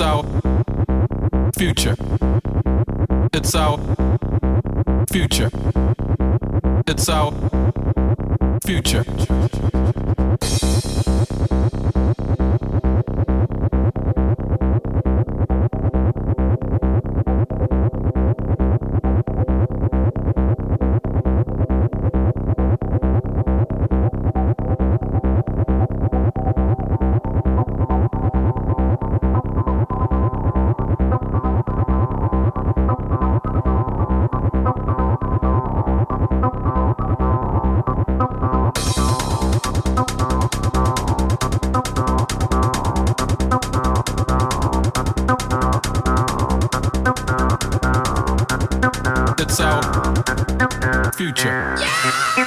It's our future. It's our future. It's our future. future. Yeah!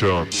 Chance.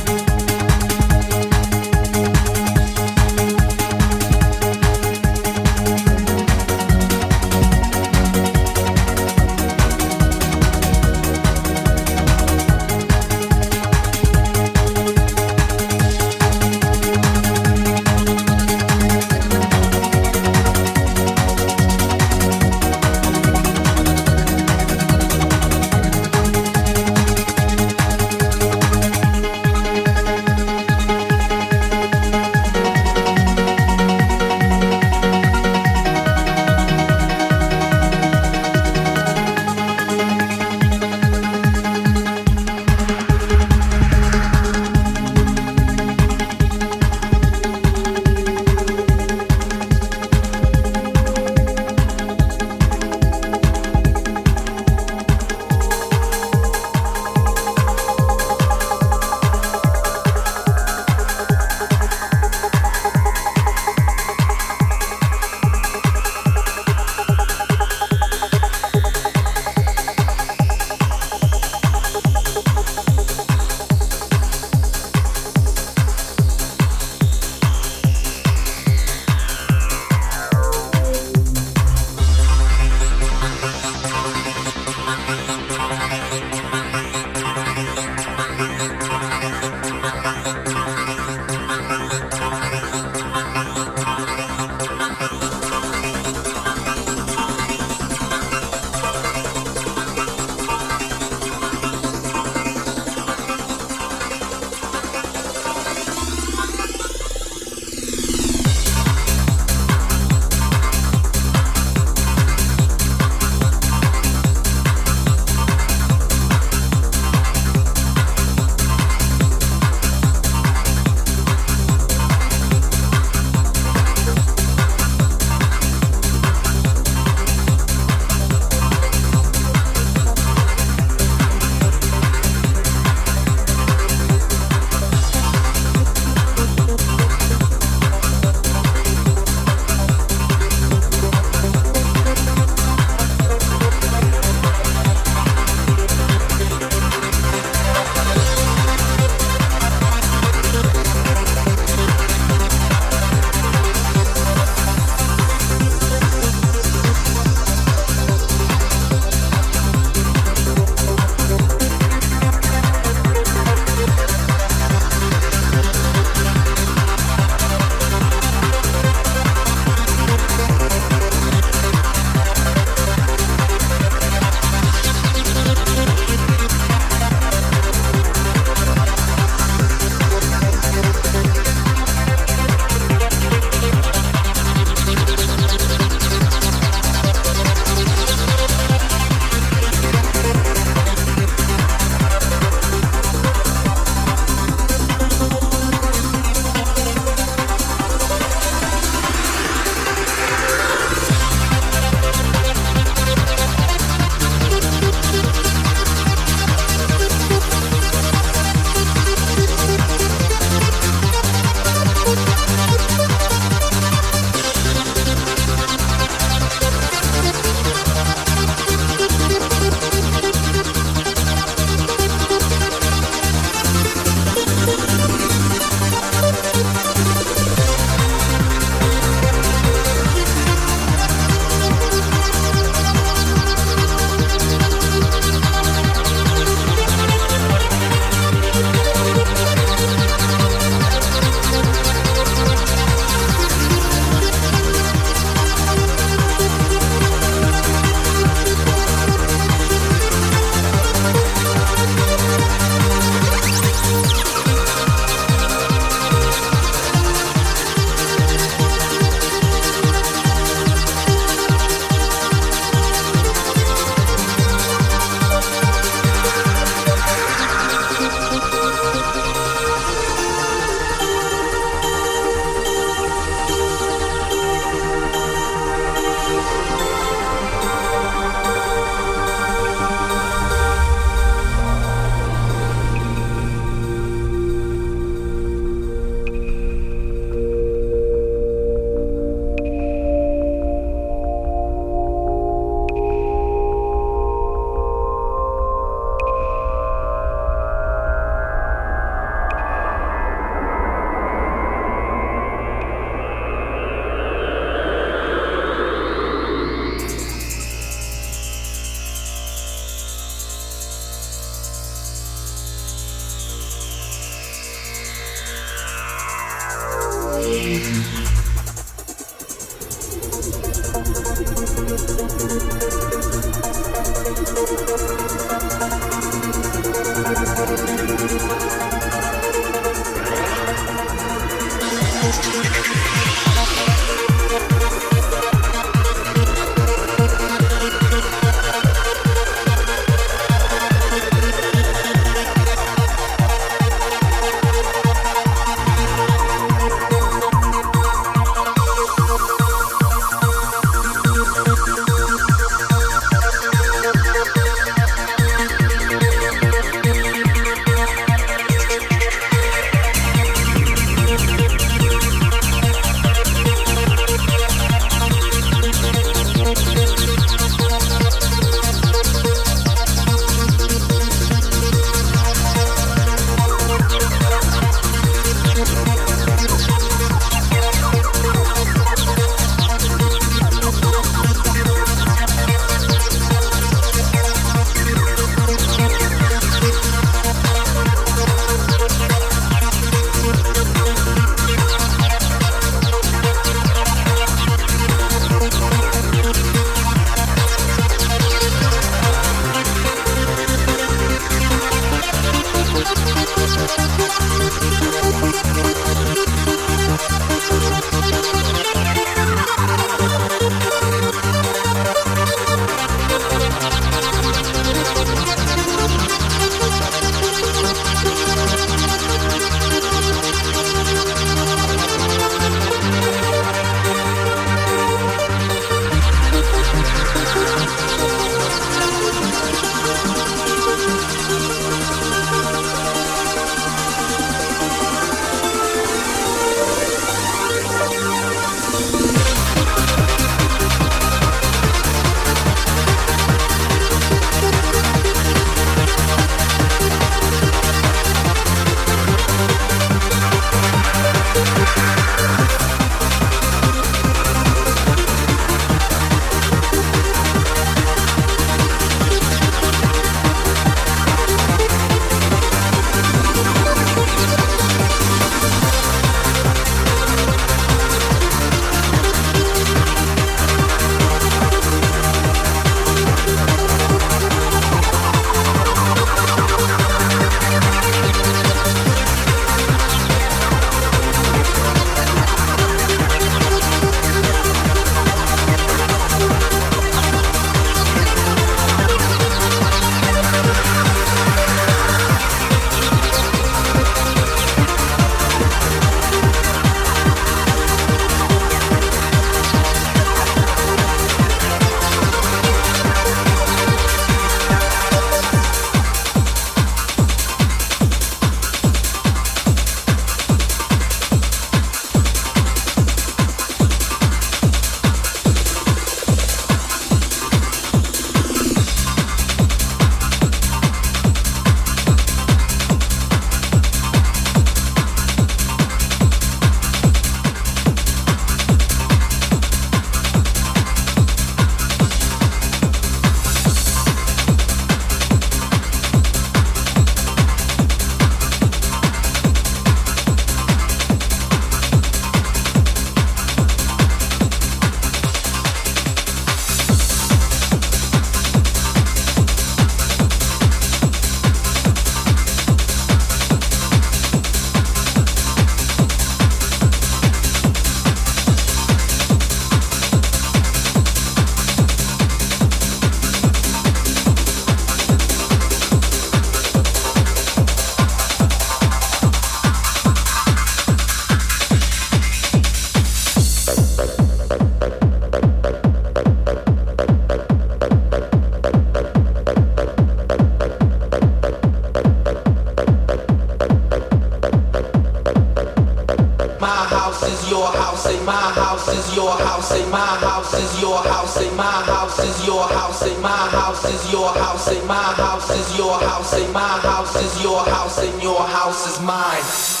is your house and my house is your house and my house is your house and your house is mine.